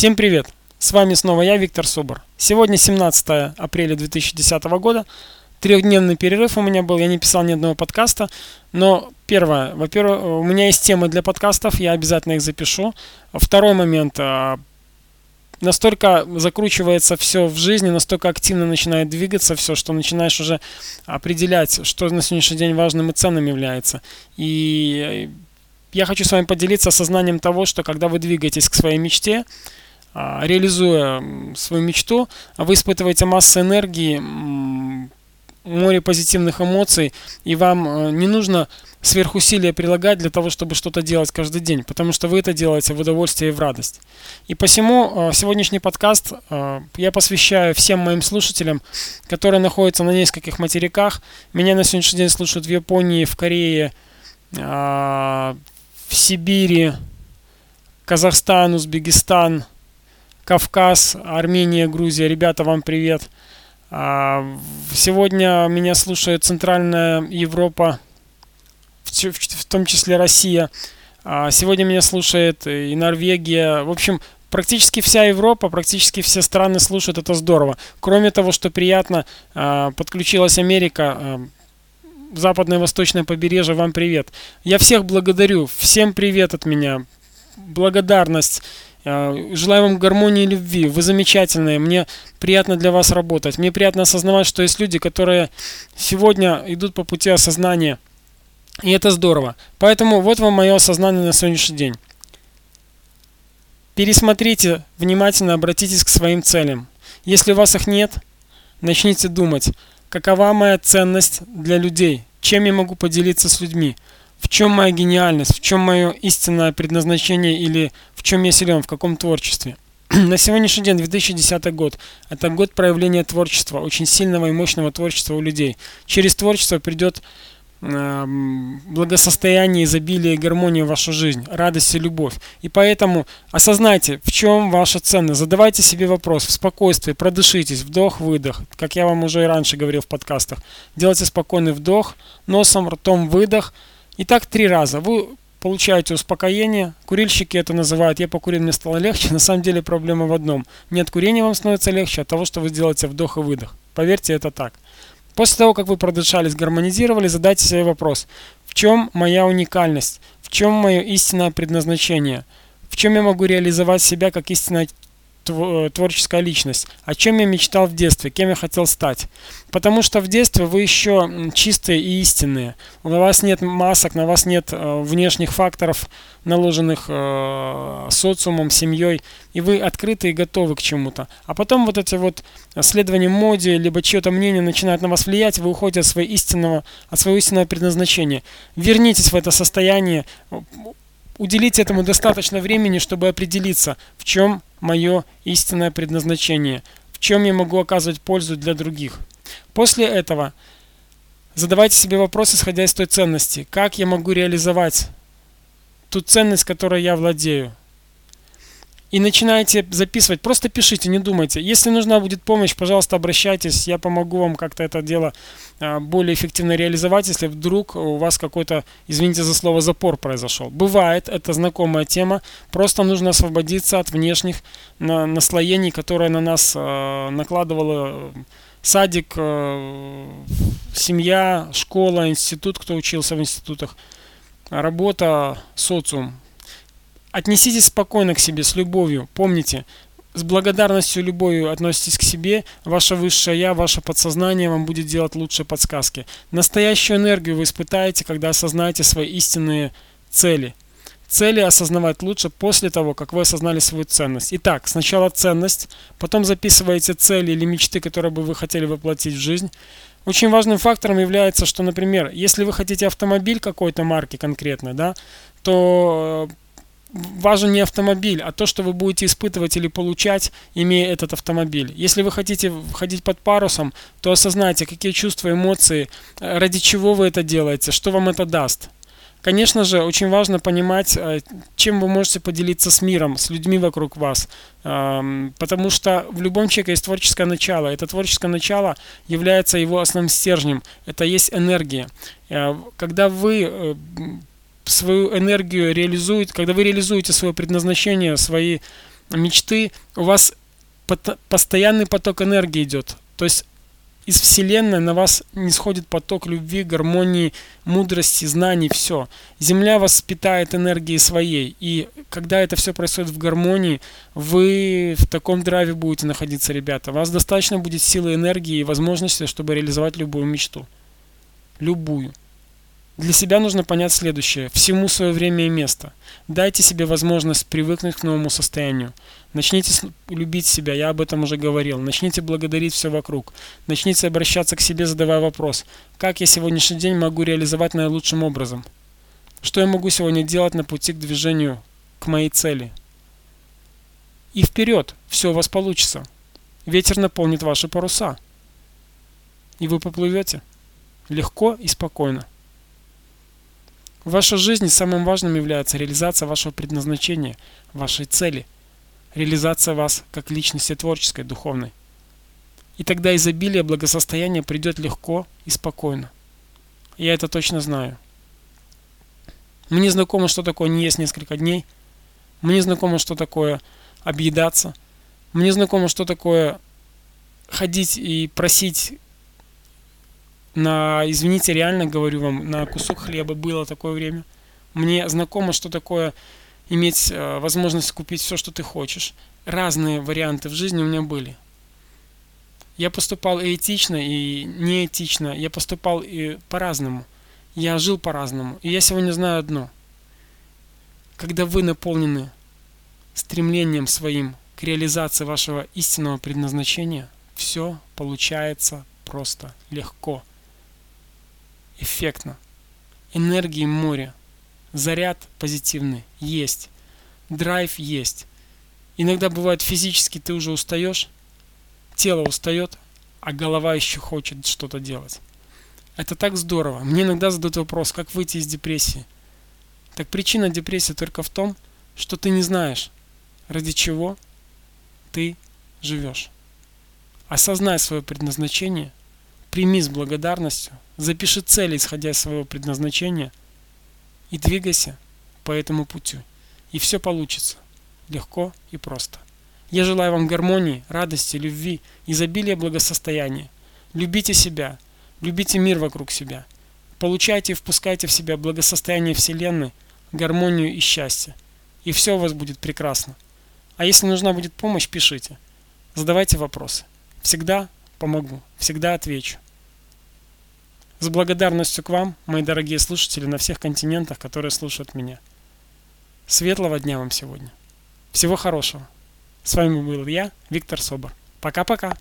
Всем привет! С вами снова я, Виктор Собор. Сегодня 17 апреля 2010 года. Трехдневный перерыв у меня был, я не писал ни одного подкаста. Но первое, во-первых, у меня есть темы для подкастов, я обязательно их запишу. Второй момент, а, настолько закручивается все в жизни, настолько активно начинает двигаться все, что начинаешь уже определять, что на сегодняшний день важным и ценным является. И я хочу с вами поделиться осознанием того, что когда вы двигаетесь к своей мечте, реализуя свою мечту, вы испытываете массу энергии, море позитивных эмоций, и вам э, не нужно сверхусилия прилагать для того, чтобы что-то делать каждый день, потому что вы это делаете в удовольствие и в радость. И посему э, сегодняшний подкаст э, я посвящаю всем моим слушателям, которые находятся на нескольких материках. Меня на сегодняшний день слушают в Японии, в Корее, в Сибири, Казахстан, Узбекистан, Кавказ, Армения, Грузия. Ребята, вам привет. А, сегодня меня слушает Центральная Европа, в том числе Россия. А, сегодня меня слушает и Норвегия. В общем, практически вся Европа, практически все страны слушают, это здорово. Кроме того, что приятно, а, подключилась Америка, западное и восточное побережье, вам привет. Я всех благодарю, всем привет от меня, благодарность. Э, желаю вам гармонии и любви. Вы замечательные. Мне приятно для вас работать. Мне приятно осознавать, что есть люди, которые сегодня идут по пути осознания. И это здорово. Поэтому вот вам мое осознание на сегодняшний день. Пересмотрите, внимательно обратитесь к своим целям. Если у вас их нет, начните думать, какова моя ценность для людей, чем я могу поделиться с людьми, в чем моя гениальность, в чем мое истинное предназначение или в чем я силен, в каком творчестве. На сегодняшний день, 2010 год, это год проявления творчества, очень сильного и мощного творчества у людей. Через творчество придет э, благосостояние, изобилие гармония в вашу жизнь, радость и любовь. И поэтому осознайте, в чем ваша ценность. Задавайте себе вопрос в спокойствии, продышитесь, вдох-выдох. Как я вам уже и раньше говорил в подкастах. Делайте спокойный вдох, носом, ртом выдох – и так три раза. Вы получаете успокоение. Курильщики это называют. Я покурил, мне стало легче. На самом деле проблема в одном. Не от курения вам становится легче, а от того, что вы сделаете вдох и выдох. Поверьте, это так. После того, как вы продышались, гармонизировали, задайте себе вопрос. В чем моя уникальность? В чем мое истинное предназначение? В чем я могу реализовать себя как истинная Э, творческая личность. О чем я мечтал в детстве, кем я хотел стать. Потому что в детстве вы еще чистые и истинные. У вас нет масок, на вас нет э, внешних факторов, наложенных э, социумом, семьей. И вы открыты и готовы к чему-то. А потом вот эти вот следования моде, либо чье-то мнение начинает на вас влиять, вы уходите от своего истинного, от своего истинного предназначения. Вернитесь в это состояние, уделите этому достаточно времени, чтобы определиться, в чем мое истинное предназначение, в чем я могу оказывать пользу для других. После этого задавайте себе вопрос, исходя из той ценности, как я могу реализовать ту ценность, которой я владею, и начинаете записывать. Просто пишите, не думайте. Если нужна будет помощь, пожалуйста, обращайтесь. Я помогу вам как-то это дело а, более эффективно реализовать, если вдруг у вас какой-то, извините за слово, запор произошел. Бывает, это знакомая тема. Просто нужно освободиться от внешних наслоений, которые на нас а, накладывало садик, а, семья, школа, институт, кто учился в институтах, работа, социум. Отнеситесь спокойно к себе, с любовью. Помните, с благодарностью, любовью относитесь к себе, ваше высшее Я, ваше подсознание вам будет делать лучшие подсказки. Настоящую энергию вы испытаете, когда осознаете свои истинные цели. Цели осознавать лучше после того, как вы осознали свою ценность. Итак, сначала ценность, потом записываете цели или мечты, которые бы вы хотели воплотить в жизнь. Очень важным фактором является, что, например, если вы хотите автомобиль какой-то марки конкретной, да, то важен не автомобиль, а то, что вы будете испытывать или получать, имея этот автомобиль. Если вы хотите ходить под парусом, то осознайте, какие чувства, эмоции, э, ради чего вы это делаете, что вам это даст. Конечно же, очень важно понимать, э, чем вы можете поделиться с миром, с людьми вокруг вас. Эм, потому что в любом человеке есть творческое начало. Это творческое начало является его основным стержнем. Это есть энергия. Э, когда вы свою энергию реализуете, когда вы реализуете свое предназначение, свои мечты, у вас постоянный поток энергии идет. То есть из Вселенной на вас не сходит поток любви, гармонии, мудрости, знаний, все. Земля вас питает энергией своей. И когда это все происходит в гармонии, вы в таком драйве будете находиться, ребята. У вас достаточно будет силы, энергии и возможности, чтобы реализовать любую мечту. Любую. Для себя нужно понять следующее. Всему свое время и место. Дайте себе возможность привыкнуть к новому состоянию. Начните любить себя, я об этом уже говорил. Начните благодарить все вокруг. Начните обращаться к себе, задавая вопрос. Как я сегодняшний день могу реализовать наилучшим образом? Что я могу сегодня делать на пути к движению к моей цели? И вперед, все у вас получится. Ветер наполнит ваши паруса. И вы поплывете. Легко и спокойно. В вашей жизни самым важным является реализация вашего предназначения, вашей цели, реализация вас как личности творческой, духовной. И тогда изобилие благосостояния придет легко и спокойно. Я это точно знаю. Мне знакомо, что такое не есть несколько дней. Мне знакомо, что такое объедаться. Мне знакомо, что такое ходить и просить на, извините, реально говорю вам, на кусок хлеба было такое время. Мне знакомо, что такое иметь э, возможность купить все, что ты хочешь. Разные варианты в жизни у меня были. Я поступал и этично, и неэтично. Я поступал и по-разному. Я жил по-разному. И я сегодня знаю одно. Когда вы наполнены стремлением своим к реализации вашего истинного предназначения, все получается просто легко эффектно. Энергии море. Заряд позитивный есть. Драйв есть. Иногда бывает физически ты уже устаешь, тело устает, а голова еще хочет что-то делать. Это так здорово. Мне иногда задают вопрос, как выйти из депрессии. Так причина депрессии только в том, что ты не знаешь, ради чего ты живешь. Осознай свое предназначение, прими с благодарностью Запиши цели, исходя из своего предназначения, и двигайся по этому пути. И все получится. Легко и просто. Я желаю вам гармонии, радости, любви, изобилия благосостояния. Любите себя, любите мир вокруг себя. Получайте и впускайте в себя благосостояние Вселенной, гармонию и счастье. И все у вас будет прекрасно. А если нужна будет помощь, пишите. Задавайте вопросы. Всегда помогу, всегда отвечу. С благодарностью к вам, мои дорогие слушатели на всех континентах, которые слушают меня. Светлого дня вам сегодня. Всего хорошего. С вами был я, Виктор Собор. Пока-пока.